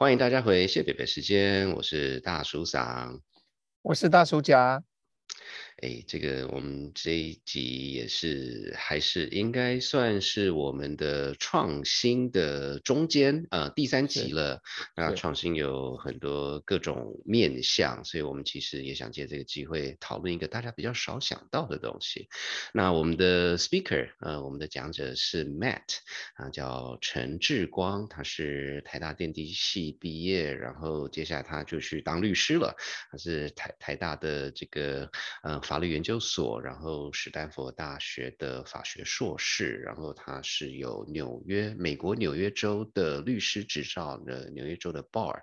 欢迎大家回谢北北时间，我是大叔桑，我是大叔甲。哎，这个我们这一集也是还是应该算是我们的创新的中间呃第三集了。那创新有很多各种面向，所以我们其实也想借这个机会讨论一个大家比较少想到的东西。那我们的 speaker 呃我们的讲者是 Matt 啊，叫陈志光，他是台大电机系毕业，然后接下来他就去当律师了。他是台台大的这个呃。法律研究所，然后史丹佛大学的法学硕士，然后他是有纽约美国纽约州的律师执照的纽约州的 bar。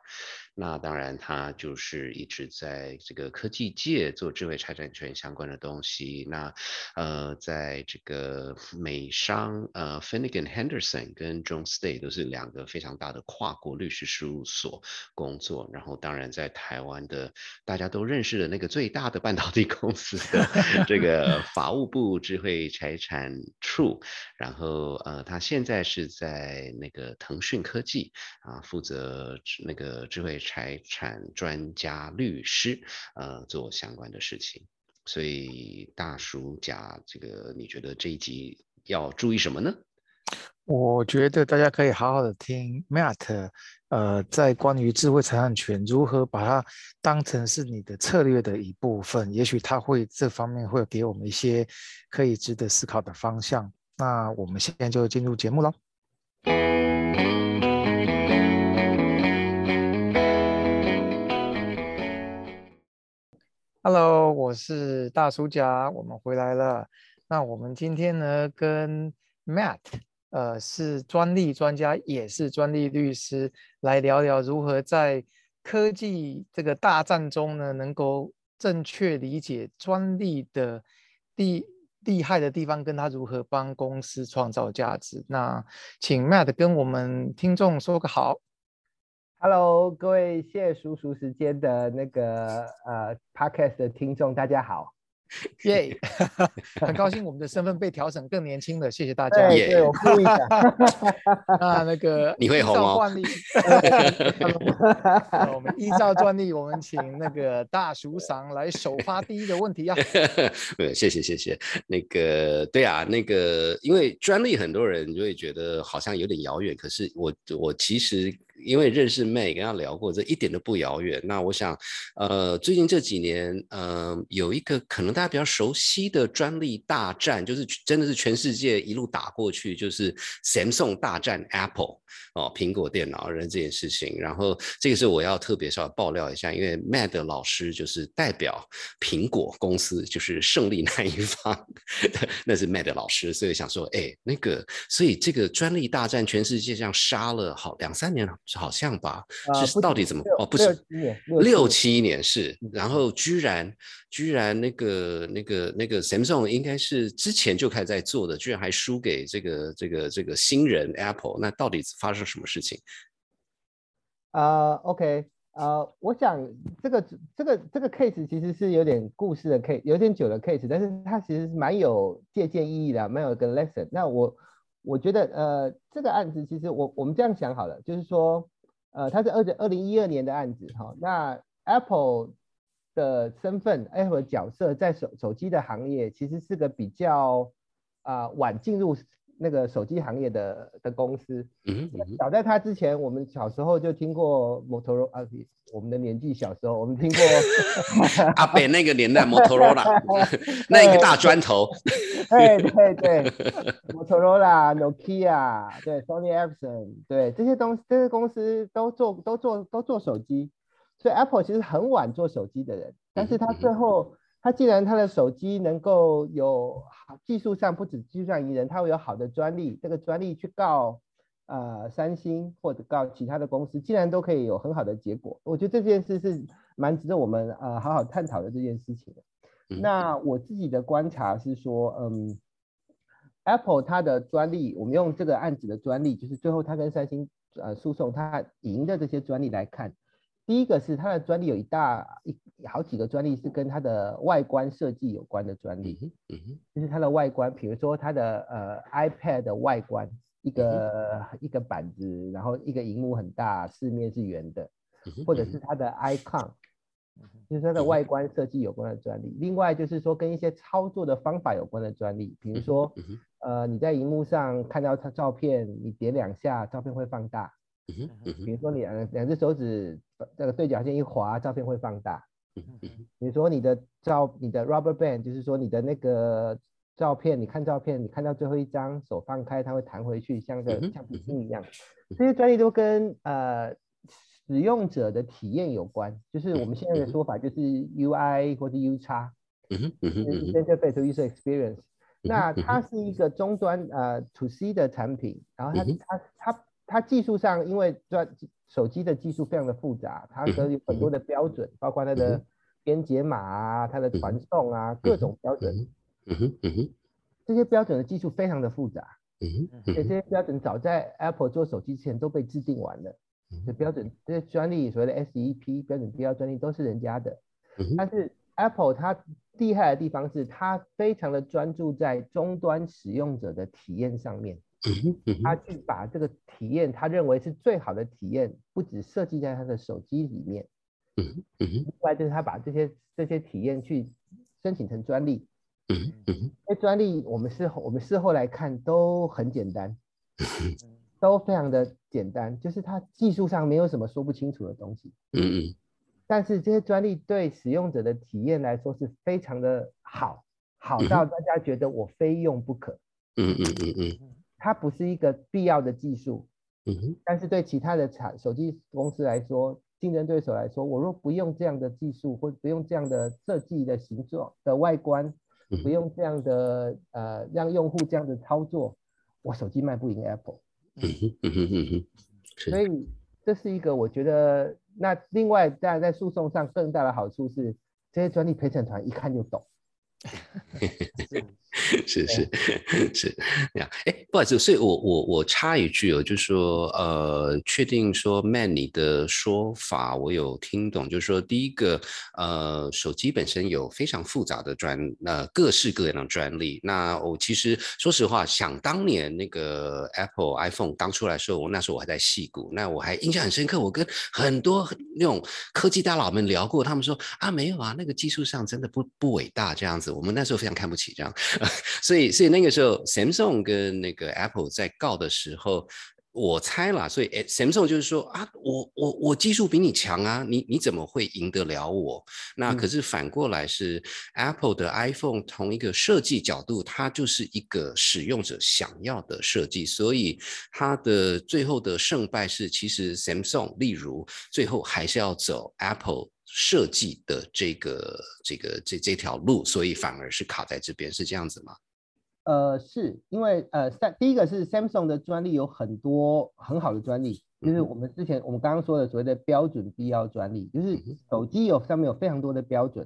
那当然，他就是一直在这个科技界做智慧财产权相关的东西。那，呃，在这个美商呃 Finnegan Henderson 跟 John Stay 都是两个非常大的跨国律师事务所工作。然后，当然在台湾的大家都认识的那个最大的半导体公司的 这个法务部智慧财产处。然后，呃，他现在是在那个腾讯科技啊，负责那个智慧。财产专家律师，呃，做相关的事情。所以大叔甲，这个你觉得这一集要注意什么呢？我觉得大家可以好好的听 Matt，呃，在关于智慧财产权如何把它当成是你的策略的一部分，也许他会这方面会给我们一些可以值得思考的方向。那我们现在就进入节目喽。Hello，我是大叔家，我们回来了。那我们今天呢，跟 Matt，呃，是专利专家，也是专利律师，来聊聊如何在科技这个大战中呢，能够正确理解专利的厉厉害的地方，跟他如何帮公司创造价值。那请 Matt 跟我们听众说个好。Hello，各位谢叔叔时间的那个呃 Podcast 的听众，大家好，耶，很高兴我们的身份被调整更年轻了，谢谢大家。对，我故意的。那那个你会红哦。我们依照专利，我们请那个大叔赏来首发第一个问题啊。对，谢谢谢谢。那个对啊，那个因为专利很多人就会觉得好像有点遥远，可是我我其实。因为认识妹，跟他聊过，这一点都不遥远。那我想，呃，最近这几年，呃，有一个可能大家比较熟悉的专利大战，就是真的是全世界一路打过去，就是 Samsung 大战 Apple 哦，苹果电脑人这件事情。然后这个是我要特别稍微爆料一下，因为 Mad 老师就是代表苹果公司，就是胜利那一方，那是 Mad 老师，所以想说，哎，那个，所以这个专利大战，全世界这样杀了好两三年了。好像吧，是到底怎么？哦，不是六七年是，然后居然居然那个那个那个 Samsung 应该是之前就开始在做的，居然还输给这个这个这个新人 Apple，那到底发生什么事情？啊，OK，呃，我想这个这个这个 case 其实是有点故事的 case，有点久的 case，但是它其实是蛮有借鉴意义的，蛮有一个 lesson。那我。我觉得，呃，这个案子其实我我们这样想好了，就是说，呃，它是二零二零一二年的案子哈。那 Apple 的身份，Apple 的角色在手手机的行业其实是个比较啊晚进入。那个手机行业的的公司，嗯早在他之前，我们小时候就听过摩托罗啊，我们的年纪小时候，我们听过 阿北那个年代摩托罗拉，那一个大砖头，对对对，摩托罗拉、Nokia，对，Sony Ericsson，对这些东西，这些公司都做都做都做手机，所以 Apple 其实很晚做手机的人，但是他最后。他既然他的手机能够有好技术上不止技术上宜人，他会有好的专利，这个专利去告呃三星或者告其他的公司，既然都可以有很好的结果，我觉得这件事是蛮值得我们呃好好探讨的这件事情的。那我自己的观察是说，嗯，Apple 它的专利，我们用这个案子的专利，就是最后他跟三星呃诉讼他赢的这些专利来看。第一个是它的专利有一大一好几个专利是跟它的外观设计有关的专利，嗯哼，就是它的外观，比如说它的呃 iPad 的外观，一个一个板子，然后一个荧幕很大，四面是圆的，或者是它的 icon，就是它的外观设计有关的专利。另外就是说跟一些操作的方法有关的专利，比如说呃你在荧幕上看到它照片，你点两下，照片会放大。比如说你两两只手指那个对角线一划，照片会放大。比如说你的照你的 rubber band，就是说你的那个照片，你看照片，你看到最后一张，手放开，它会弹回去，像个橡皮筋一样。这些专利都跟呃使用者的体验有关，就是我们现在的说法就是 UI 或者 U 叉，嗯嗯 interface user experience。那它是一个终端呃 to C 的产品，然后它它它。它技术上，因为专手机的技术非常的复杂，它可有很多的标准，包括它的编解码啊、它的传送啊，各种标准。嗯哼，嗯哼，这些标准的技术非常的复杂。嗯哼，这些标准早在 Apple 做手机之前都被制定完了。这标准这些专利，所谓的 SEP 标准必要专利都是人家的。但是 Apple 它厉害的地方是，它非常的专注在终端使用者的体验上面。他去把这个体验，他认为是最好的体验，不止设计在他的手机里面。嗯嗯另外就是他把这些这些体验去申请成专利。嗯嗯那专利我们事后我们事后来看都很简单，都非常的简单，就是它技术上没有什么说不清楚的东西。嗯嗯。但是这些专利对使用者的体验来说是非常的好，好到大家觉得我非用不可。嗯嗯嗯嗯。它不是一个必要的技术，嗯哼，但是对其他的产手机公司来说，竞争对手来说，我若不用这样的技术，或不用这样的设计的形状的外观，不用这样的呃让用户这样的操作，我手机卖不赢 Apple。嗯哼嗯哼嗯哼，所以这是一个我觉得，那另外在在诉讼上更大的好处是，这些专利陪审团一看就懂。是是是这样，哎，不好意思，所以我我我插一句哦，就是说，呃，确定说，Man，你的说法我有听懂，就是说，第一个，呃，手机本身有非常复杂的专，呃，各式各样的专利。那我其实说实话，想当年那个 Apple iPhone 刚出来的时候，我那时候我还在戏谷，那我还印象很深刻，我跟很多那种科技大佬们聊过，他们说啊，没有啊，那个技术上真的不不伟大这样子，我们那时候非常看不起这样。所以，所以那个时候，Samsung 跟那个 Apple 在告的时候，我猜啦，所以 Samsung 就是说啊，我我我技术比你强啊，你你怎么会赢得了我？那可是反过来是 Apple 的 iPhone 同一个设计角度，它就是一个使用者想要的设计，所以它的最后的胜败是，其实 Samsung 例如最后还是要走 Apple。设计的这个这个这这条路，所以反而是卡在这边，是这样子吗？呃，是因为呃，三第一个是 Samsung 的专利有很多很好的专利，就是我们之前我们刚刚说的所谓的标准必要专利，就是手机有上面有非常多的标准，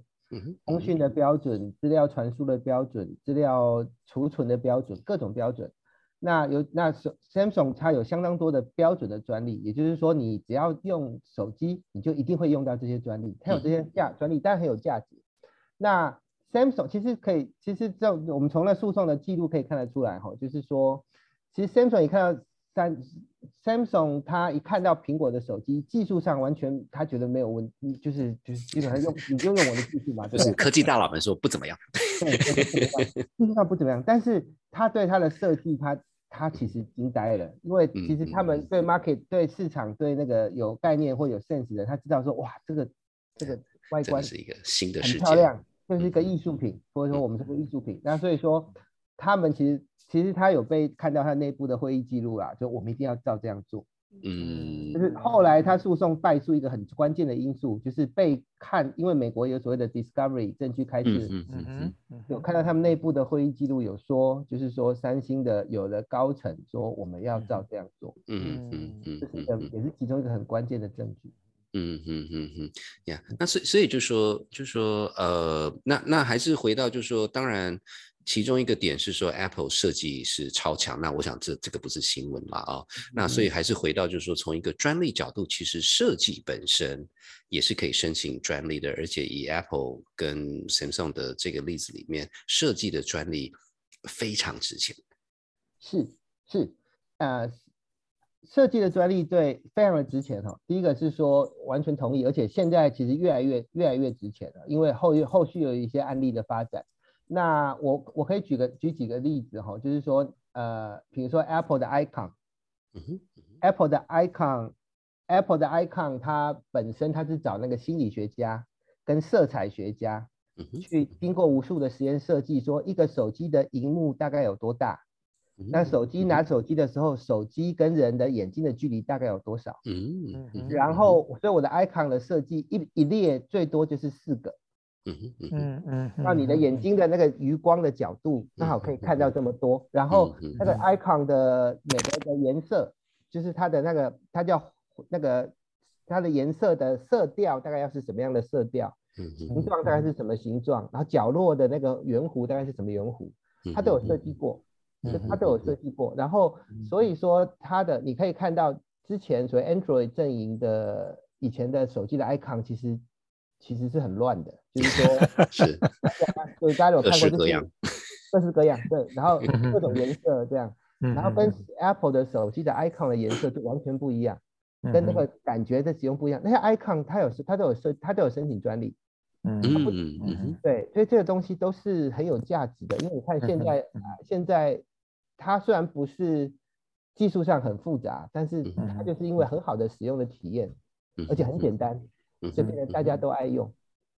通讯的标准、资料传输的标准、资料储存的标准，各种标准。那有那手 Samsung 它有相当多的标准的专利，也就是说你只要用手机，你就一定会用到这些专利，它有这些价专利，当然很有价值。那 Samsung 其实可以，其实这我们从那诉讼的记录可以看得出来哈，就是说，其实 Samsung 一看到三 Samsung 它一看到苹果的手机，技术上完全他觉得没有问题，就是就是基本上用你就用我的技术嘛，就是科技大佬们说不怎么样，对，技术上不怎么样，但是他对他的设计他。他其实惊呆了，因为其实他们对 market、对市场、对那个有概念或有 sense 的，他知道说，哇，这个这个外观是一个新的很漂亮，就是一个艺术品，或者说我们是个艺术品。那所以说，他们其实其实他有被看到他内部的会议记录啦，就我们一定要照这样做。嗯，就是后来他诉讼败诉一个很关键的因素，就是被看，因为美国有所谓的 discovery 证据开示，嗯嗯嗯，有看到他们内部的会议记录有说，就是说三星的有的高层说我们要照这样做，嗯嗯嗯，这是一个也是其中一个很关键的证据。嗯嗯嗯嗯，呀，那所以所以就说就说呃，那那还是回到就说当然。其中一个点是说，Apple 设计是超强，那我想这这个不是新闻了啊。那所以还是回到，就是说从一个专利角度，其实设计本身也是可以申请专利的，而且以 Apple 跟 Samsung 的这个例子里面，设计的专利非常值钱。是是呃，设计的专利对非常的值钱哈。第一个是说完全同意，而且现在其实越来越越来越值钱了，因为后后续有一些案例的发展。那我我可以举个举几个例子哈，就是说呃，比如说 Apple 的 Icon，Apple 的 Icon，Apple 的 Icon 它本身它是找那个心理学家跟色彩学家去经过无数的实验设计，说一个手机的荧幕大概有多大，那手机拿手机的时候，手机跟人的眼睛的距离大概有多少？嗯，然后所以我的 Icon 的设计一一列最多就是四个。嗯嗯嗯，那你的眼睛的那个余光的角度刚好可以看到这么多，然后那个 icon 的每个的颜色，就是它的那个它叫那个它的颜色的色调大概要是什么样的色调，形状大概是什么形状，然后角落的那个圆弧大概是什么圆弧，它都有设计过，它都有设计过，然后所以说它的你可以看到之前所谓 Android 阵营的以前的手机的 icon 其实。其实是很乱的，就是说，是，所以大家有看过，就是各式各样，对，然后各种颜色这样，然后跟 Apple 的手机的 icon 的颜色就完全不一样，跟那个感觉的使用不一样。那些 icon 它有它都有申它都有申请专利，嗯嗯对，所以这个东西都是很有价值的，因为你看现在啊，现在它虽然不是技术上很复杂，但是它就是因为很好的使用的体验，而且很简单。这边大家都爱用。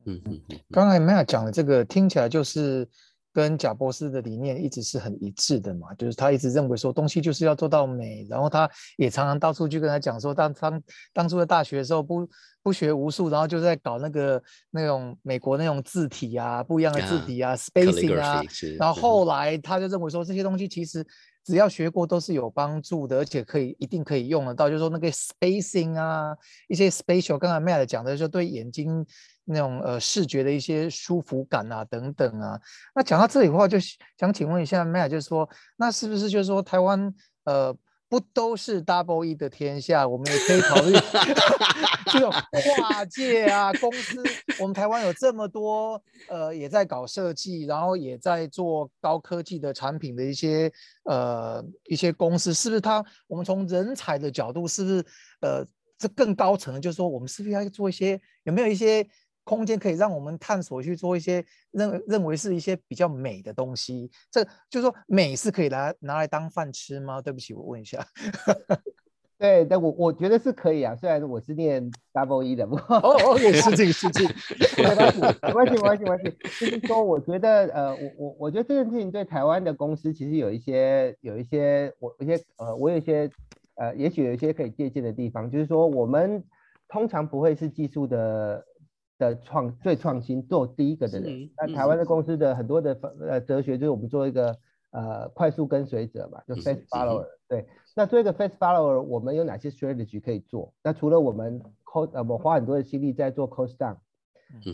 嗯嗯嗯。刚才 Maya 讲的这个听起来就是跟贾博士的理念一直是很一致的嘛，就是他一直认为说东西就是要做到美，然后他也常常到处去跟他讲说，当当当初在大学的时候不不学无术，然后就在搞那个那种美国那种字体啊，不一样的字体啊，spacing 啊，然后后来他就认为说这些东西其实。只要学过都是有帮助的，而且可以一定可以用得到。就是说那个 spacing 啊，一些 spatial，刚才 Matt 讲的，就对眼睛那种呃视觉的一些舒服感啊等等啊。那讲到这里的话，就想请问一下 Matt，就是说，那是不是就是说台湾呃？不都是 Double E 的天下？我们也可以考虑 这种跨界啊公司。我们台湾有这么多呃，也在搞设计，然后也在做高科技的产品的一些呃一些公司，是不是？它我们从人才的角度，是不是呃这更高层？就是说，我们是不是要做一些？有没有一些？空间可以让我们探索去做一些认认为是一些比较美的东西，这就是说美是可以拿拿来当饭吃吗？对不起，我问一下。对，但我我觉得是可以啊，虽然我是念 double E 的，不过哦，也是这个事情，没关系，没关系，没关系，没关系。就是说，我觉得呃，我我我觉得这件事情对台湾的公司其实有一些有一些我一些呃，我有一些呃，也许有一些可以借鉴的地方，就是说我们通常不会是技术的。的创最创新做第一个的人，那台湾的公司的很多的呃哲学就是我们做一个呃快速跟随者嘛，就 fast follower。对，那做一个 fast follower，我们有哪些 strategy 可以做？那除了我们 cost 呃我花很多的心力在做 cost down，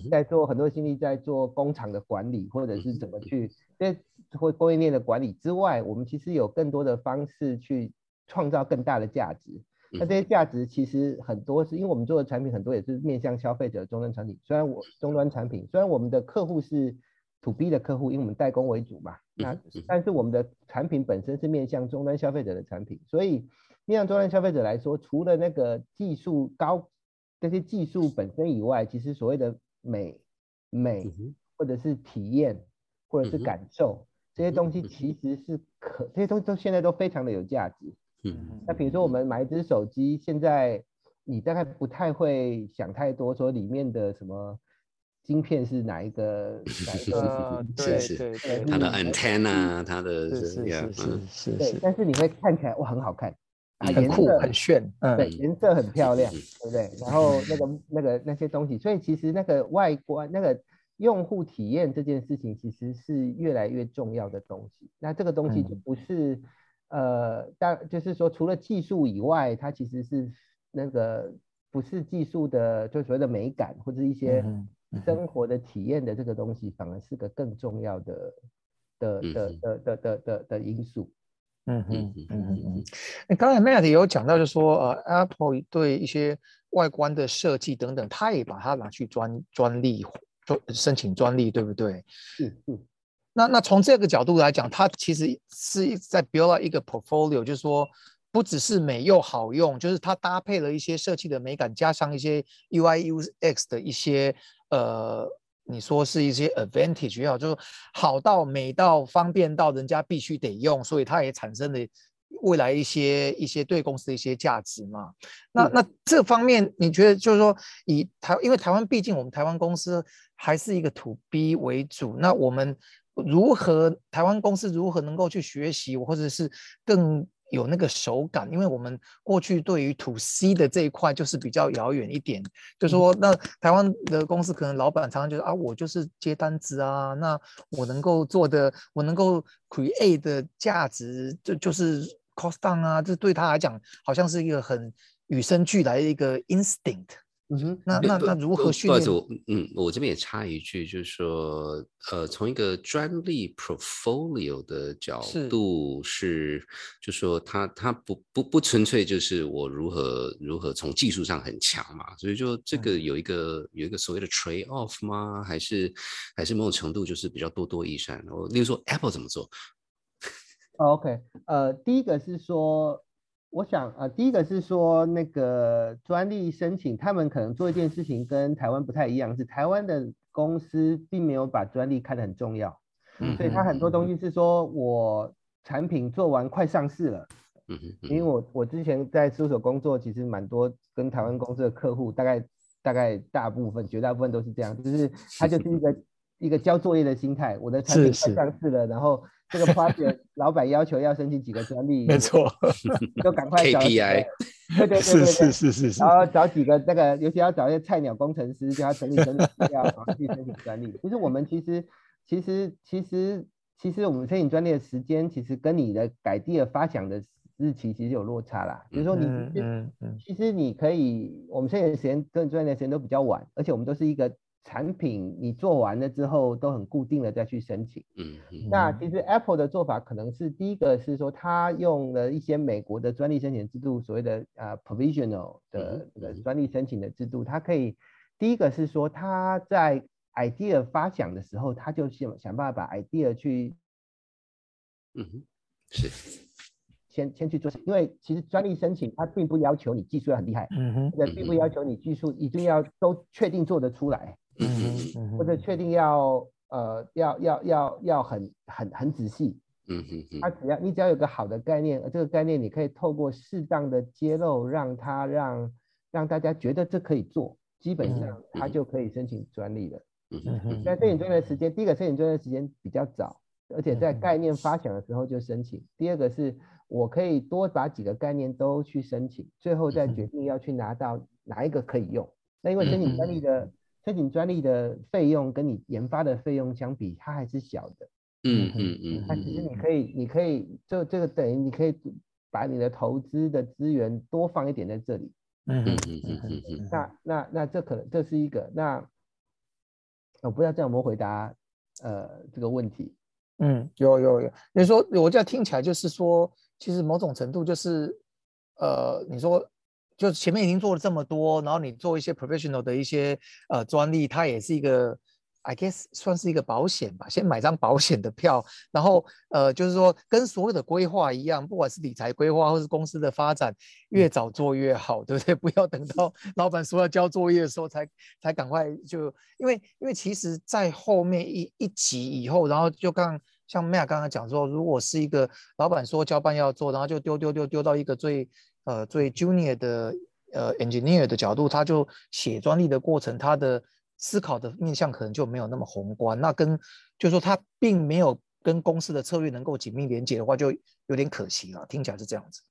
在做很多心力在做工厂的管理，或者是怎么去在或供应链的管理之外，我们其实有更多的方式去创造更大的价值。那这些价值其实很多是因为我们做的产品很多也是面向消费者终端产品。虽然我终端产品，虽然我们的客户是 to B 的客户，因为我们代工为主嘛，那但是我们的产品本身是面向终端消费者的产品。所以面向终端消费者来说，除了那个技术高这些技术本身以外，其实所谓的美美或者是体验或者是感受这些东西，其实是可这些东西都现在都非常的有价值。嗯，那比如说我们买一只手机，现在你大概不太会想太多，说里面的什么晶片是哪一个？哪个？对对对，它的 antenna，它的是是是是，对，但是你会看起来哇很好看，很酷很炫，对，颜色很漂亮，对不对？然后那个那个那些东西，所以其实那个外观那个用户体验这件事情，其实是越来越重要的东西。那这个东西就不是。呃，但就是说，除了技术以外，它其实是那个不是技术的，就所谓的美感或者一些生活的体验的这个东西，反而是个更重要的的的的的的的的因素。嗯嗯嗯嗯嗯。哎，刚才 Matt 有讲到，就说呃，Apple 对一些外观的设计等等，他也把它拿去专专利专申请专利，对不对？是是。那那从这个角度来讲，它其实是在 build 一个 portfolio，就是说，不只是美又好用，就是它搭配了一些设计的美感，加上一些 UI UX 的一些呃，你说是一些 advantage 也好，就是好到美到方便到人家必须得用，所以它也产生了未来一些一些对公司的一些价值嘛。那那这方面你觉得就是说以台，因为台湾毕竟我们台湾公司还是一个 to B 为主，那我们如何台湾公司如何能够去学习，或者是更有那个手感，因为我们过去对于 to C 的这一块就是比较遥远一点，就说那台湾的公司可能老板常常就是啊，我就是接单子啊，那我能够做的，我能够 create 的价值就就是 cost down 啊，这对他来讲好像是一个很与生俱来的一个 instinct。嗯哼，那那那如何训练？我嗯，我这边也插一句，就是说，呃，从一个专利 portfolio 的角度是，就说它它不不不纯粹就是我如何如何从技术上很强嘛，所以就这个有一个有一个所谓的 trade off 吗？还是还是某种程度就是比较多多益善？我例如说 Apple 怎么做？OK，呃，第一个是说。我想啊，第一个是说那个专利申请，他们可能做一件事情跟台湾不太一样，是台湾的公司并没有把专利看得很重要，所以他很多东西是说我产品做完快上市了，嗯因为我我之前在事务所工作，其实蛮多跟台湾公司的客户，大概大概大部分绝大部分都是这样，就是他就是一个 一个交作业的心态，我的产品快上市了，然后。这个 project 老板要求要申请几个专利，没错，就赶快找 KPI，对对对是是是是是，然后找几个那个，尤其要找一些菜鸟工程师，叫他整理整理资料，然后去申请专利。其实我们其实其实其实其实我们申请专利的时间，其实跟你的改地的发想的日期其实有落差啦。比如说你嗯嗯其实你可以，我们申请的时间跟专利的时间都比较晚，而且我们都是一个。产品你做完了之后都很固定了再去申请，嗯，那其实 Apple 的做法可能是第一个是说，它用了一些美国的专利申请制度，所谓的呃 provisional 的这个专利申请的制度，它可以第一个是说，它在 idea 发想的时候，它就想想办法把 idea 去，嗯哼，是，先先去做，因为其实专利申请它并不要求你技术要很厉害，嗯哼，也并不要求你技术一定要都确定做得出来。嗯，或者确定要呃要要要要很很很仔细，嗯嗯嗯，他只要你只要有个好的概念，这个概念你可以透过适当的揭露，让他让让大家觉得这可以做，基本上他就可以申请专利了。嗯嗯，在申请专利的时间，第一个申请专利的时间比较早，而且在概念发想的时候就申请。第二个是我可以多把几个概念都去申请，最后再决定要去拿到哪一个可以用。那因为申请专利的。申请专利的费用跟你研发的费用相比，它还是小的。嗯嗯嗯。那其实你可以，你可以，就这个等于你可以把你的投资的资源多放一点在这里。嗯嗯嗯嗯嗯。那那那这可能这是一个，那我不知道这样有没有回答呃这个问题。嗯，有有有。你说我这样听起来就是说，其实某种程度就是呃，你说。就前面已经做了这么多，然后你做一些 professional 的一些呃专利，它也是一个，I guess 算是一个保险吧。先买张保险的票，然后呃，就是说跟所有的规划一样，不管是理财规划或是公司的发展，越早做越好，对不对？不要等到老板说要交作业的时候才才赶快就，因为因为其实在后面一一集以后，然后就刚像 Maya 刚刚讲说，如果是一个老板说交办要做，然后就丢丢丢丢到一个最。呃，最 junior 的呃 engineer 的角度，他就写专利的过程，他的思考的面向可能就没有那么宏观。那跟就是说，他并没有跟公司的策略能够紧密连接的话，就有点可惜了。听起来是这样子。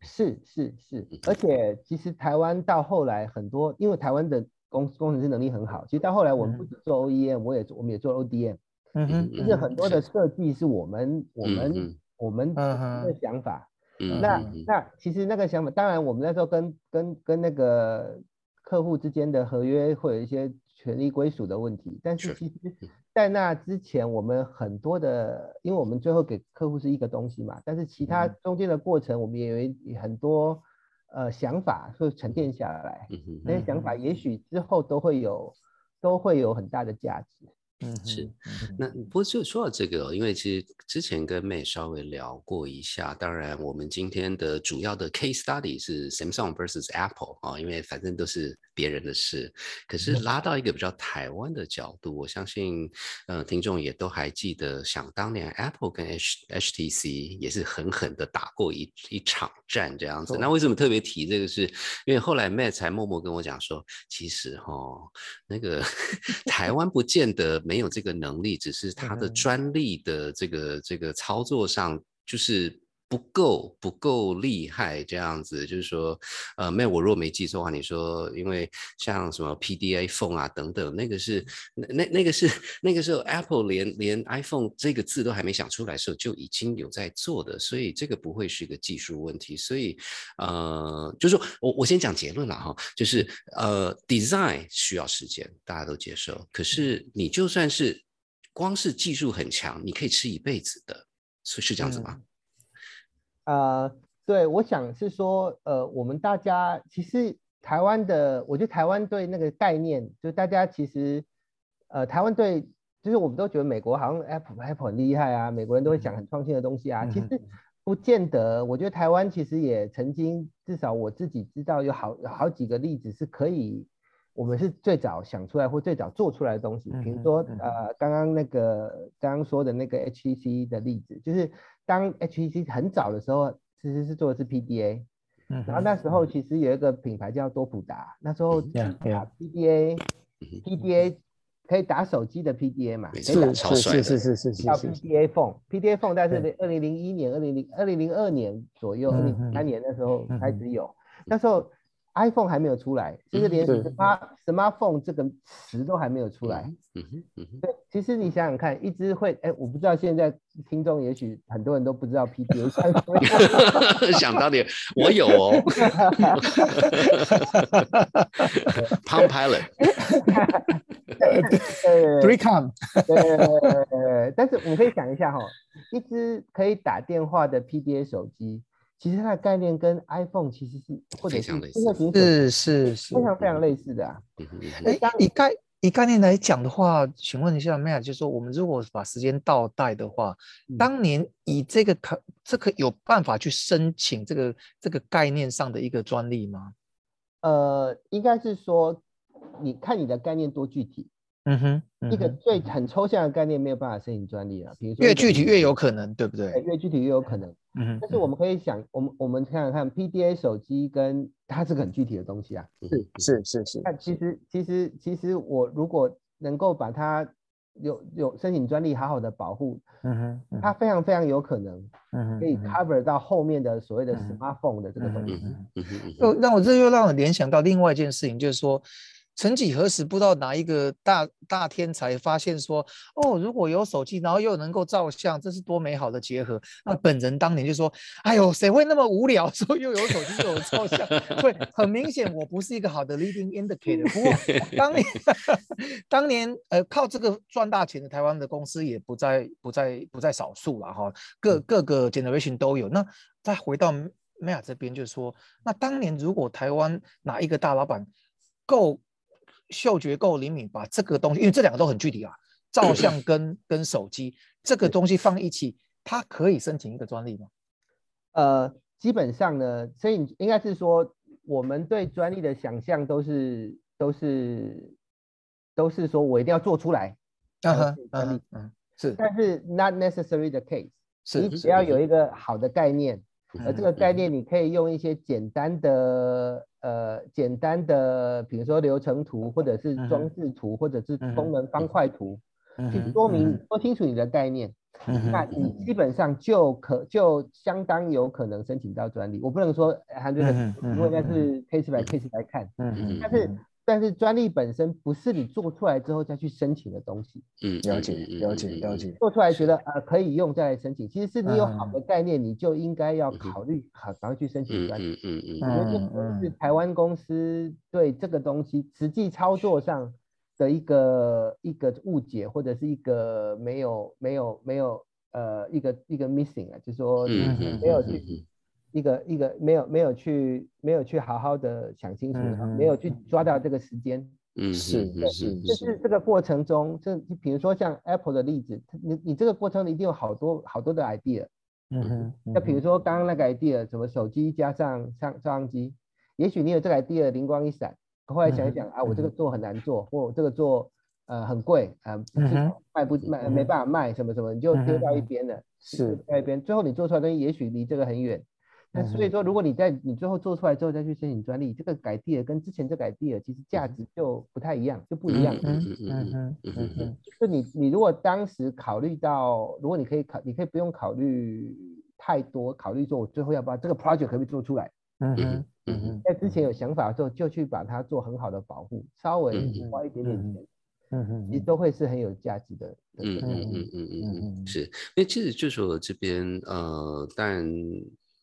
是是是，而且其实台湾到后来很多，因为台湾的工工程师能力很好，其实到后来我们不止做 OEM，我也我们也做 ODM。嗯哼，就是很多的设计是我们我们我们的想法。那那其实那个想法，当然我们那时候跟跟跟那个客户之间的合约会有一些权利归属的问题，但是其实，在那之前，我们很多的，因为我们最后给客户是一个东西嘛，但是其他中间的过程，我们也有很多呃想法会沉淀下来，那些想法也许之后都会有都会有很大的价值。嗯，是。那不过就说到这个，因为其实之前跟妹稍微聊过一下，当然我们今天的主要的 case study 是 Samsung versus Apple 啊，因为反正都是别人的事。可是拉到一个比较台湾的角度，我相信，呃，听众也都还记得，想当年 Apple 跟 H HTC 也是狠狠的打过一一场战这样子。那为什么特别提这个？是因为后来 Matt 才默默跟我讲说，其实哈，那个 台湾不见得。没有这个能力，只是他的专利的这个这个操作上就是不够不够厉害，这样子就是说，呃，没有我如果没记错的话，你说因为像什么 PDA phone 啊等等，那个是那那那个是那个时候 Apple 连连 iPhone 这个字都还没想出来的时候就已经有在做的，所以这个不会是一个技术问题。所以呃，就是说我我先讲结论了哈，就是呃，design 需要时间，大家都接受。可是你就算是光是技术很强，你可以吃一辈子的，是是这样子吗？呃，对，我想是说，呃，我们大家其实台湾的，我觉得台湾对那个概念，就大家其实，呃，台湾对，就是我们都觉得美国好像 Apple Apple 很厉害啊，美国人都会讲很创新的东西啊，其实不见得。我觉得台湾其实也曾经，至少我自己知道有好好几个例子是可以，我们是最早想出来或最早做出来的东西。比如说，呃，刚刚那个刚刚说的那个 HTC 的例子，就是。当 HTC 很早的时候，其实是做的是 PDA，嗯，然后那时候其实有一个品牌叫多普达，那时候打 PDA，PDA 可以打手机的 PDA 嘛，是是是是是是叫 PDA Phone，PDA Phone，但是二零零一年、二零零二零零二年左右，二零三年的时候开始有，那时候。iPhone 还没有出来，就是连 smart smartphone 这个词都还没有出来。嗯哼，嗯哼。对，其实你想想看，一直会，哎，我不知道现在听众也许很多人都不知道 PDA。想当年我有哦。Palm Pilot。Three Com。对，但是我们可以想一下哈，一只可以打电话的 PDA 手机。其实它的概念跟 iPhone 其实是或者是是是是非常非常类似的啊。哎，以概以概念来讲的话，请问一下 Maya，就是说我们如果把时间倒带的话，当年以这个可这个有办法去申请这个这个概念上的一个专利吗？呃，应该是说，你看你的概念多具体。嗯哼，一个最很抽象的概念没有办法申请专利啊。比如说越具体越有可能，对不对？越具体越有可能。嗯但是我们可以想，我们我们想想看，PDA 手机跟它是个很具体的东西啊。是是是是。那其实其实其实我如果能够把它有有申请专利，好好的保护，嗯哼，它非常非常有可能，嗯哼可以 cover 到后面的所谓的 smartphone 的这个东西。嗯哼。又让我这又让我联想到另外一件事情，就是说。曾几何时，不知道哪一个大大天才发现说，哦，如果有手机，然后又能够照相，这是多美好的结合。那本人当年就说，哎呦，谁会那么无聊，说又有手机又有照相？所以很明显，我不是一个好的 leading indicator。不过 当年，当年呃，靠这个赚大钱的台湾的公司也不在不在不在少数了哈，各各个 generation 都有。那再回到 Maya 这边，就是说，那当年如果台湾哪一个大老板够。嗅觉够灵敏，把这个东西，因为这两个都很具体啊，照相 跟跟手机这个东西放一起，它可以申请一个专利吗？呃，基本上呢，所以应该是说，我们对专利的想象都是都是都是说我一定要做出来，专利，嗯，是，但是 not necessary the case，是，你只要有一个好的概念。而这个概念，你可以用一些简单的呃简单的，比如说流程图，或者是装置图，或者是功能方块图，去说明说清楚你的概念，那你基本上就可就相当有可能申请到专利。我不能说还是因为那是 case by case 来看，但是。但是专利本身不是你做出来之后再去申请的东西。嗯，了解，了解，了解。做出来觉得呃可以用再来申请，其实是你有好的概念，你就应该要考虑好，然后去申请专利。嗯嗯嗯。我觉得是台湾公司对这个东西实际操作上的一个一个误解，或者是一个没有没有没有呃一个一个 missing 啊，就是说没有去。一个一个没有没有去没有去好好的想清楚，没有去抓到这个时间，嗯，是嗯是嗯就是这个过程中，这比如说像 Apple 的例子，你你这个过程一定有好多好多的 idea。嗯哼，那比如说刚刚那个 idea，什么手机加上上照相机，也许你有这个 idea 灵光一闪，后来想一想啊，我这个做很难做，或我这个做呃很贵啊，卖不卖没办法卖什么什么，你就丢到一边了，是。丢到一边，最后你做出来的东西也许离这个很远。那所以说，如果你在你最后做出来之后再去申请专利，这个改 idea 跟之前这改 idea 其实价值就不太一样，就不一样。嗯嗯嗯嗯嗯哼，就你你如果当时考虑到，如果你可以考，你可以不用考虑太多，考虑说我最后要把这个 project 可不可以做出来，嗯哼嗯哼，在之前有想法的时候，就去把它做很好的保护，稍微花一点点钱，嗯嗯，其实都会是很有价值的。嗯嗯嗯嗯嗯嗯，是，因为其实就是我这边呃，但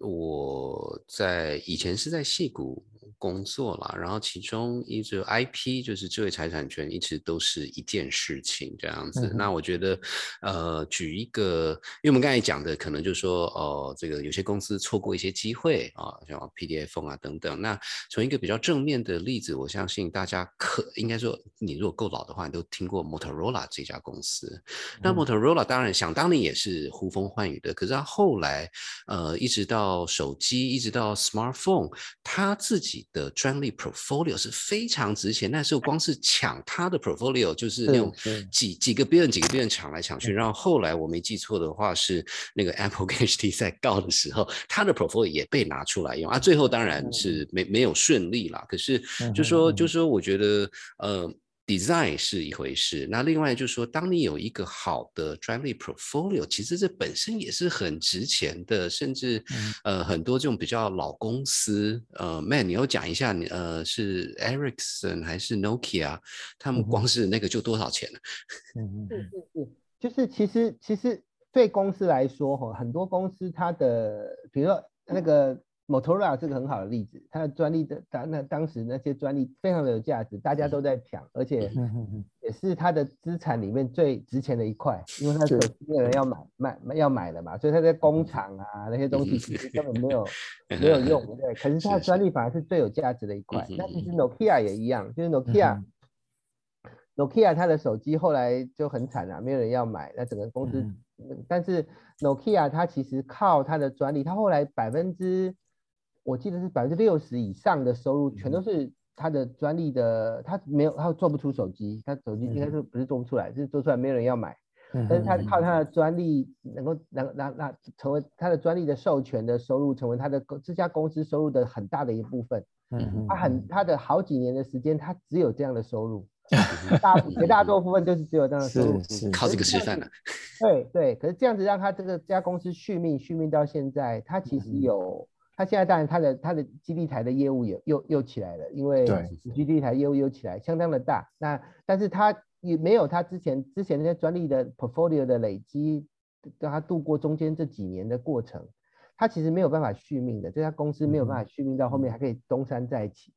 我在以前是在戏谷工作啦，然后其中一直 IP 就是智慧财产权，一直都是一件事情这样子。那我觉得，呃，举一个，因为我们刚才讲的，可能就是说，哦，这个有些公司错过一些机会啊，像 PDF 啊等等。那从一个比较正面的例子，我相信大家可应该说，你如果够老的话，你都听过 Motorola 这家公司。那 Motorola 当然想当年也是呼风唤雨的，可是它后来，呃，一直到手机，一直到 smartphone，它自己的专利 portfolio 是非常值钱。那时候光是抢他的 portfolio 就是那种几几个别人几个别人抢来抢去。然后后来我没记错的话，是那个 Apple 跟 HT 在告的时候，他的 portfolio 也被拿出来用啊。最后当然是没没有顺利啦。可是就说就说，我觉得呃。Design 是一回事，那另外就是说，当你有一个好的专利 portfolio，其实这本身也是很值钱的，甚至呃很多这种比较老公司，呃，Man，你要讲一下，你呃是 Ericsson 还是 Nokia，他们光是那个就多少钱呢？嗯是是是，就是其实其实对公司来说，哈，很多公司它的，比如说那个。Motorola 是个很好的例子，它的专利的当那当时那些专利非常的有价值，大家都在抢，而且也是它的资产里面最值钱的一块，因为它手机没有人要买买要买了嘛，所以它在工厂啊那些东西其实根本没有 没有用，对，可是它的专利反而是最有价值的一块。那其实 Nokia 也一样，就是 Nokia Nokia 它的手机后来就很惨啊，没有人要买，那整个公司，但是 Nokia 它其实靠它的专利，它后来百分之我记得是百分之六十以上的收入，全都是他的专利的，他没有，他做不出手机，他手机应该是不是做不出来，是做出来没有人要买，但是他靠他的专利能够让让让成为他的专利的授权的收入，成为他的这家公司收入的很大的一部分。嗯他很他的好几年的时间，他只有这样的收入，大绝大多部分就是只有这样的收入，靠这个吃饭的。对对，可是这样子让他这个这家公司续命续命到现在，他其实有。他现在当然他的他的基地台的业务也又又起来了，因为基地台业务又起来，相当的大。那但是他也没有他之前之前那些专利的 portfolio 的累积，让他度过中间这几年的过程，他其实没有办法续命的。这家公司没有办法续命到后面还可以东山再起。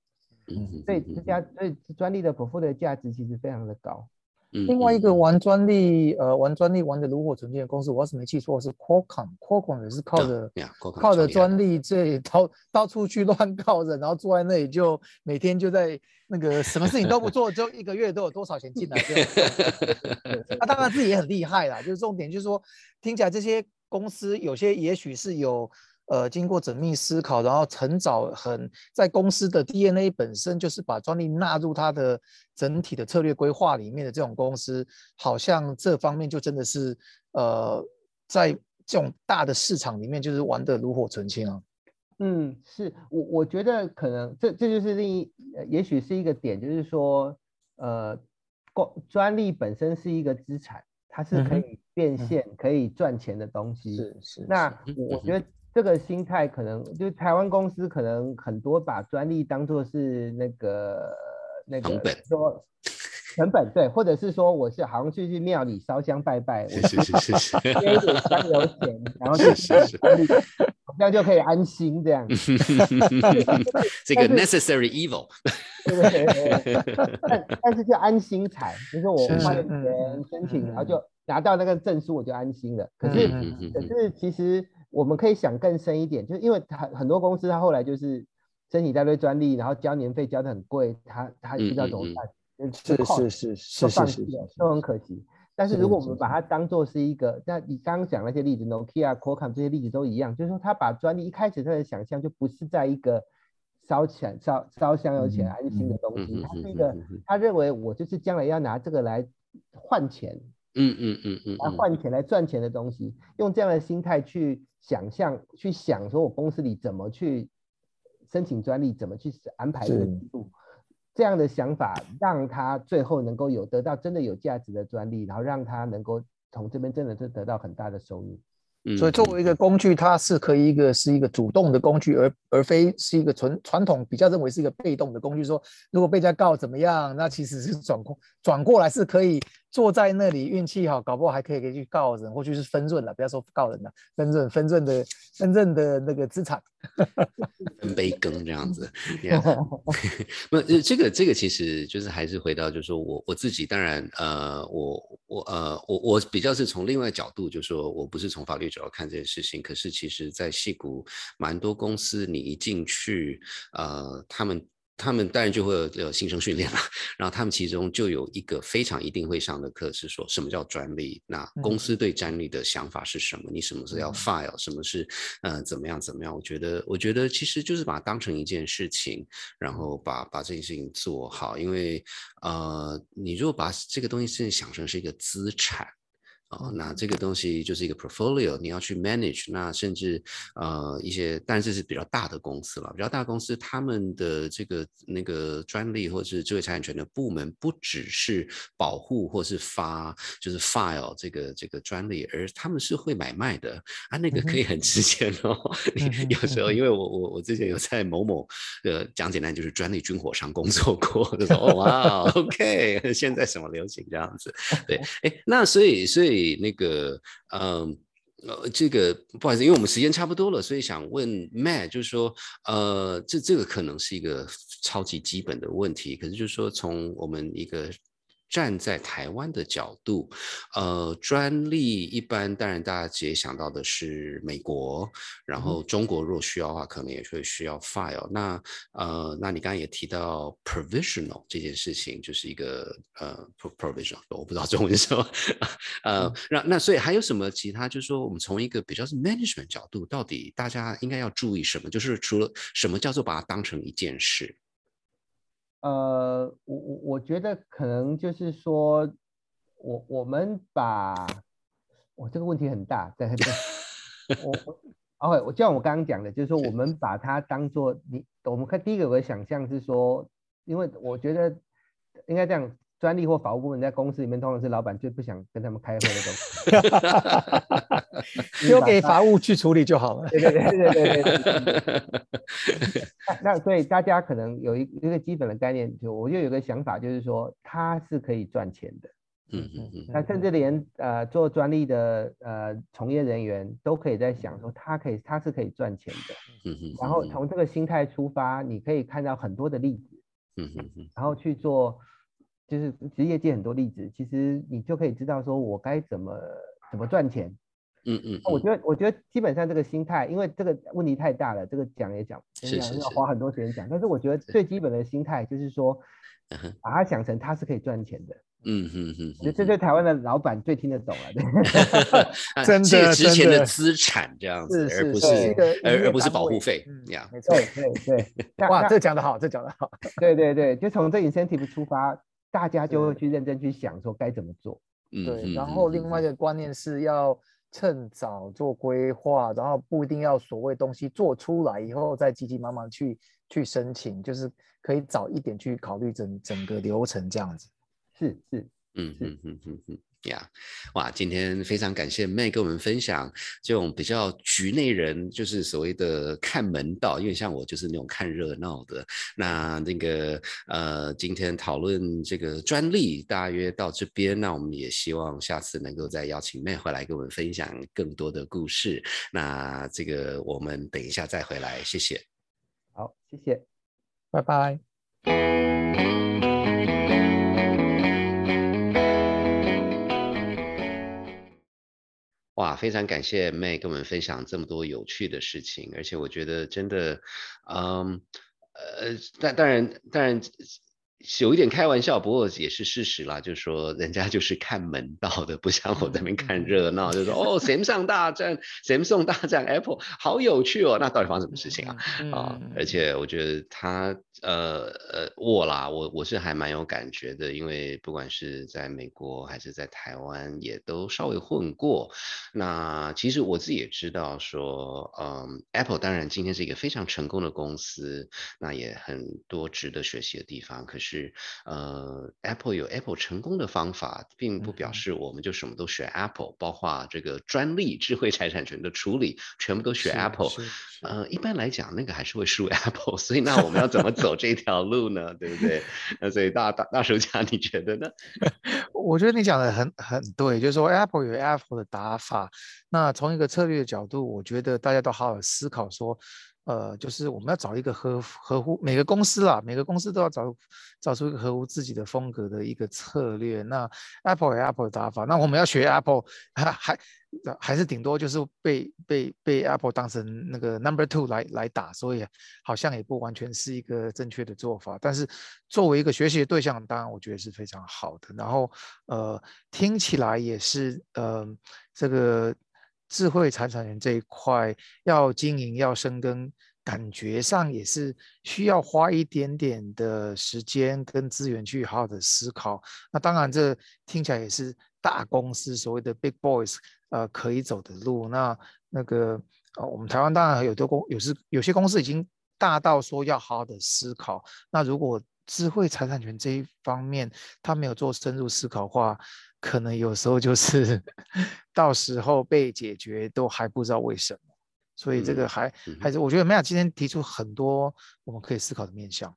嗯，所以这家所以专利的 portfolio 价值其实非常的高。另外一个玩专利，呃，玩专利玩的炉火纯青的公司，我要是没记错是 Qualcomm，Qualcomm 也是靠着靠着专利这到到处去乱告人，然后坐在那里就每天就在那个什么事情都不做，就一个月都有多少钱进来这样。他当然自己也很厉害啦，就是重点就是说，听起来这些公司有些也许是有。呃，经过缜密思考，然后很早很在公司的 DNA 本身就是把专利纳入它的整体的策略规划里面的这种公司，好像这方面就真的是呃，在这种大的市场里面就是玩的炉火纯青啊。嗯，是我我觉得可能这这就是另一，也许是一个点，就是说呃，专专利本身是一个资产，它是可以变现、可以赚钱的东西。是是。那我觉得。这个心态可能就台湾公司可能很多把专利当做是那个那个说成本对，或者是说我是好像去去庙里烧香拜拜，是是是是，捐一点香油钱，然后就专利，这样就可以安心这样。这个 necessary evil，对对对，但但是就安心财，就是我花了钱申请，然后就拿到那个证书，我就安心了。可是可是其实。我们可以想更深一点，就是因为很很多公司，他后来就是申请一大堆专利，然后交年费交的很贵，他他不知道怎么办。是是是是是是，都很可惜。但是如果我们把它当做是一个，那你刚刚讲那些例子，Nokia、Qualcomm 这些例子都一样，就是说他把专利一开始他的想象就不是在一个烧钱、烧烧香油钱、安心的东西，他是一个他认为我就是将来要拿这个来换钱，嗯嗯嗯嗯，来换钱来赚钱的东西，用这样的心态去想象、去想，说我公司里怎么去申请专利，怎么去安排这个制度。这样的想法，让他最后能够有得到真的有价值的专利，然后让他能够从这边真的是得到很大的收入。所以作为一个工具，它是可以一个是一个主动的工具，而而非是一个传传统比较认为是一个被动的工具。说如果被人家告怎么样，那其实是转过转过来是可以。坐在那里运气好，搞不好还可以可以去告人，或许是分润了，不要说告人了，分润分润的分润的那个资产，分杯羹这样子。那，这个这个其实就是还是回到，就是说我我自己当然呃，我我呃我我比较是从另外角度，就是说我不是从法律角度看这件事情，可是其实在戏谷蛮多公司，你一进去呃，他们。他们当然就会有有新生训练了，然后他们其中就有一个非常一定会上的课是说什么叫专利，那公司对专利的想法是什么？你什么是要 file，什么是呃怎么样怎么样？我觉得我觉得其实就是把它当成一件事情，然后把把这件事情做好，因为呃你如果把这个东西是想成是一个资产。哦，那这个东西就是一个 portfolio，你要去 manage，那甚至呃一些，但是是比较大的公司了，比较大公司他们的这个那个专利或者是智慧财产权的部门，不只是保护或是发，就是 file 这个这个专利，而他们是会买卖的啊，那个可以很值钱哦。有时候因为我我我之前有在某某呃讲简单就是专利军火商工作过，就说哇，OK，现在什么流行这样子，对，哎，那所以所以。那个，嗯，呃，这个不好意思，因为我们时间差不多了，所以想问 Matt，就是说，呃，这这个可能是一个超级基本的问题，可是就是说，从我们一个。站在台湾的角度，呃，专利一般当然大家直接想到的是美国，然后中国若需要的话，可能也会需要 file。那呃，那你刚刚也提到 provisional 这件事情，就是一个呃 provisional，我不知道中文什么，呃，那那所以还有什么其他？就是说我们从一个比较是 management 角度，到底大家应该要注意什么？就是除了什么叫做把它当成一件事？呃，我我我觉得可能就是说，我我们把，我这个问题很大，对对，我我，OK，我就像我刚刚讲的，就是说我们把它当做你，我们看第一个我的想象是说，因为我觉得应该这样。专利或法务部门在公司里面，通常是老板最不想跟他们开会的东西，丢给法务去处理就好了。对对对对对对。那所以大家可能有一一个基本的概念，就我就有个想法，就是说它是可以赚钱的。嗯嗯嗯。那甚至连呃做专利的呃从业人员都可以在想说，它可以它是可以赚钱的。嗯嗯。然后从这个心态出发，你可以看到很多的例子。嗯嗯嗯。然后去做。就是职业界很多例子，其实你就可以知道说我该怎么怎么赚钱。嗯嗯，我觉得我觉得基本上这个心态，因为这个问题太大了，这个讲也讲，是是要花很多时间讲。但是我觉得最基本的心态就是说，把它想成它是可以赚钱的。嗯嗯嗯，这对台湾的老板最听得懂了。真的，值钱的资产这样子，而不是而而不是保护费。呀，没错，对对。哇，这讲得好，这讲得好。对对对，就从这 incentive 出发。大家就会去认真去想说该怎么做，对。然后另外一个观念是要趁早做规划，然后不一定要所谓东西做出来以后再急急忙忙去去申请，就是可以早一点去考虑整整个流程这样子。是是，嗯嗯嗯嗯嗯。呀，哇！今天非常感谢妹跟我们分享这种比较局内人，就是所谓的看门道。因为像我就是那种看热闹的。那那个呃，今天讨论这个专利大约到这边，那我们也希望下次能够再邀请妹回来跟我们分享更多的故事。那这个我们等一下再回来，谢谢。好，谢谢，拜拜。哇，非常感谢 May 跟我们分享这么多有趣的事情，而且我觉得真的，嗯，呃，但当然，当然。有一点开玩笑，不过也是事实啦。就是说，人家就是看门道的，不像我在那边看热闹。就说哦，Samsung 大战，Samsung 大战 Apple，好有趣哦。那到底发生什么事情啊？啊，而且我觉得他。呃呃，我啦，我我是还蛮有感觉的，因为不管是在美国还是在台湾，也都稍微混过。那其实我自己也知道说，嗯，Apple 当然今天是一个非常成功的公司，那也很多值得学习的地方。可是，呃，Apple 有 Apple 成功的方法，并不表示我们就什么都学 Apple，包括这个专利、智慧财产权的处理，全部都学 Apple。呃，一般来讲，那个还是会输 Apple。所以，那我们要怎么走？走这条路呢，对不对？那所以大大大手家，你觉得呢？我觉得你讲的很很对，就是说 Apple 有 Apple 的打法。那从一个策略的角度，我觉得大家都好好思考说。呃，就是我们要找一个合合乎每个公司啦，每个公司都要找找出一个合乎自己的风格的一个策略。那 Apple 有 Apple 的打法，那我们要学 Apple，还还还是顶多就是被被被 Apple 当成那个 Number Two 来来打，所以好像也不完全是一个正确的做法。但是作为一个学习的对象，当然我觉得是非常好的。然后呃，听起来也是呃这个。智慧财产权这一块要经营要深耕，感觉上也是需要花一点点的时间跟资源去好好的思考。那当然，这听起来也是大公司所谓的 big boys 呃可以走的路。那那个呃，我们台湾当然有多公有是有些公司已经大到说要好好的思考。那如果智慧财产权这一方面他没有做深入思考的话，可能有时候就是 到时候被解决都还不知道为什么，所以这个还还是我觉得梅雅今天提出很多我们可以思考的面向。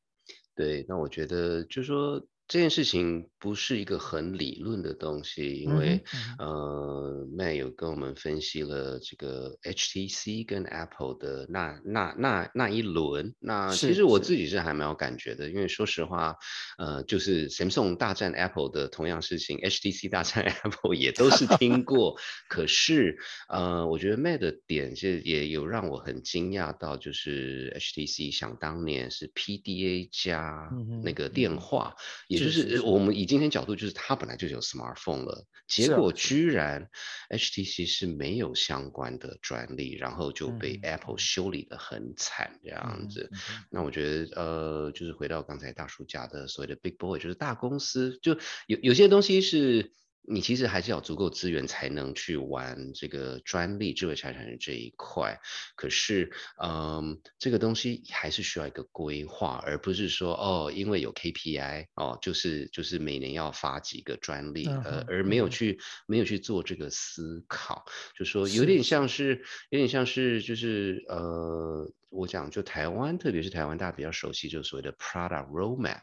对，那我觉得就是说。这件事情不是一个很理论的东西，因为呃，May 有跟我们分析了这个 HTC 跟 Apple 的那那那那一轮。那其实我自己是还蛮有感觉的，因为说实话，呃，就是 Samsung 大战 Apple 的同样事情，HTC 大战 Apple 也都是听过。可是呃，我觉得 May 的点是也有让我很惊讶到，就是 HTC 想当年是 PDA 加那个电话也。就是我们以今天角度，就是它本来就有 smartphone 了，结果居然 HTC 是没有相关的专利，然后就被 Apple 修理的很惨这样子。那我觉得，呃，就是回到刚才大叔讲的所谓的 big boy，就是大公司，就有有些东西是。你其实还是要足够资源才能去玩这个专利智慧财产权这一块，可是，嗯，这个东西还是需要一个规划，而不是说哦，因为有 KPI 哦，就是就是每年要发几个专利，呃，而没有去没有去做这个思考，就说有点像是有点像是就是呃。我讲就台湾，特别是台湾，大家比较熟悉，就是所谓的 product roadmap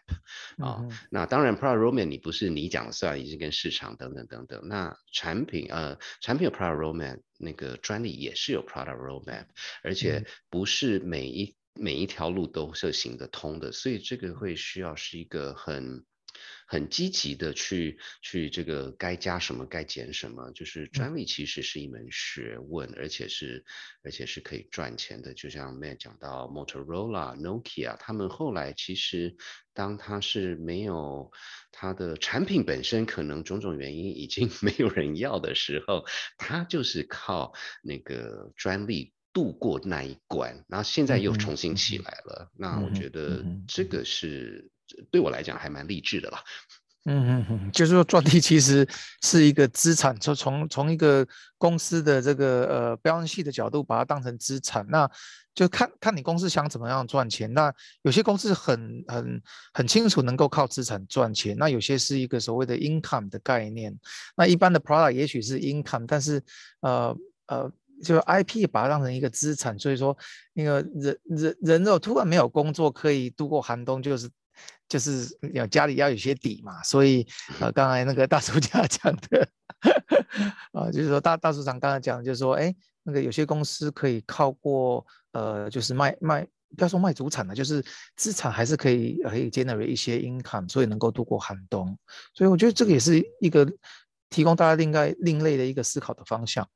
啊。那当然，product roadmap 你不是你讲了算，已经跟市场等等等等。那产品呃，产品有 product roadmap，那个专利也是有 product roadmap，而且不是每一每一条路都是行得通的，所以这个会需要是一个很。很积极的去去这个该加什么该减什么，就是专利其实是一门学问，而且是而且是可以赚钱的。就像 Matt 讲到 Motorola、Nokia，他们后来其实当他是没有他的产品本身可能种种原因已经 没有人要的时候，他就是靠那个专利度过那一关，然后现在又重新起来了。那我觉得这个是。对我来讲还蛮励志的啦。嗯嗯嗯，就是说专利其实是一个资产，从从从一个公司的这个呃标系的角度把它当成资产，那就看看你公司想怎么样赚钱。那有些公司很很很清楚能够靠资产赚钱，那有些是一个所谓的 income 的概念。那一般的 product 也许是 income，但是呃呃，就是 IP 把它当成一个资产，所以说那个人人人肉突然没有工作可以度过寒冬，就是。就是有家里要有些底嘛，所以呃，刚才那个大叔家讲的啊，就是说大大叔长刚才讲，就是说，哎，那个有些公司可以靠过呃，就是卖卖，不要说卖主产了，就是资产还是可以可以 generate 一些 income，所以能够度过寒冬。所以我觉得这个也是一个提供大家另外另类的一个思考的方向。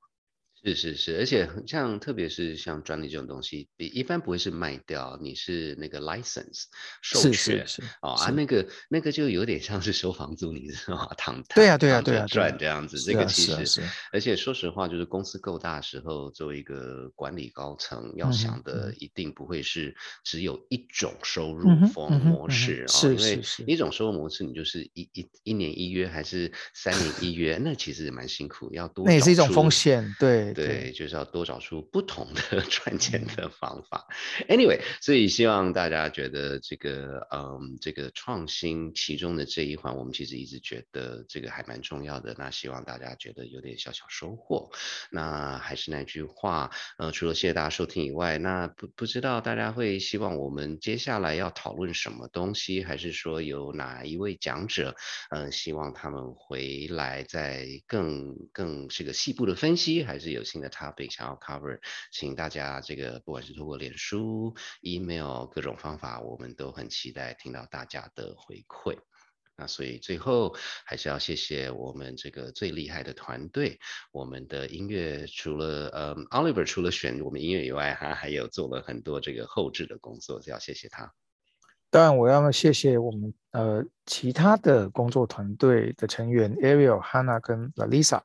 是是是，而且像特别是像专利这种东西，比一般不会是卖掉，你是那个 license 授权哦啊，那个那个就有点像是收房租，你知道吗？躺 对呀对呀对呀赚这样子，这个其实，而且说实话，就是公司够大时候，作为一个管理高层，要想的一定不会是只有一种收入风模式啊，因为一种收入模式，你就是一一一年一约还是三年一约，那其实也蛮辛苦，要多那也是一种风险，对。对，就是要多找出不同的 赚钱的方法。Anyway，所以希望大家觉得这个，嗯，这个创新其中的这一环，我们其实一直觉得这个还蛮重要的。那希望大家觉得有点小小收获。那还是那句话，呃，除了谢谢大家收听以外，那不不知道大家会希望我们接下来要讨论什么东西，还是说有哪一位讲者，嗯，希望他们回来再更更这个细部的分析，还是有。新的 topic 想要 cover，请大家这个不管是通过脸书、email 各种方法，我们都很期待听到大家的回馈。那所以最后还是要谢谢我们这个最厉害的团队，我们的音乐除了呃 Oliver 除了选我们音乐以外，他还有做了很多这个后置的工作，要谢谢他。当然我要谢谢我们呃其他的工作团队的成员 Ariel、Hannah 跟 Lisa。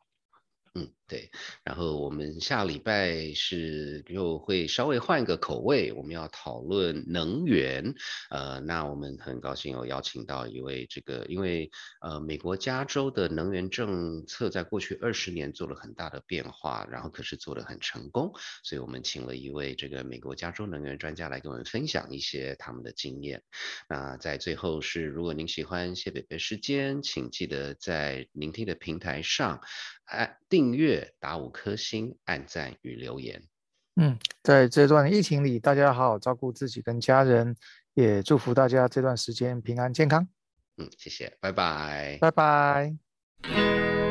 对。然后我们下礼拜是又会稍微换一个口味，我们要讨论能源。呃，那我们很高兴有邀请到一位这个，因为呃，美国加州的能源政策在过去二十年做了很大的变化，然后可是做得很成功，所以我们请了一位这个美国加州能源专家来跟我们分享一些他们的经验。那在最后是，如果您喜欢谢北北时间，请记得在聆听的平台上。按订阅打五颗星，按赞与留言。嗯，在这段疫情里，大家好好照顾自己跟家人，也祝福大家这段时间平安健康。嗯，谢谢，拜拜，拜拜。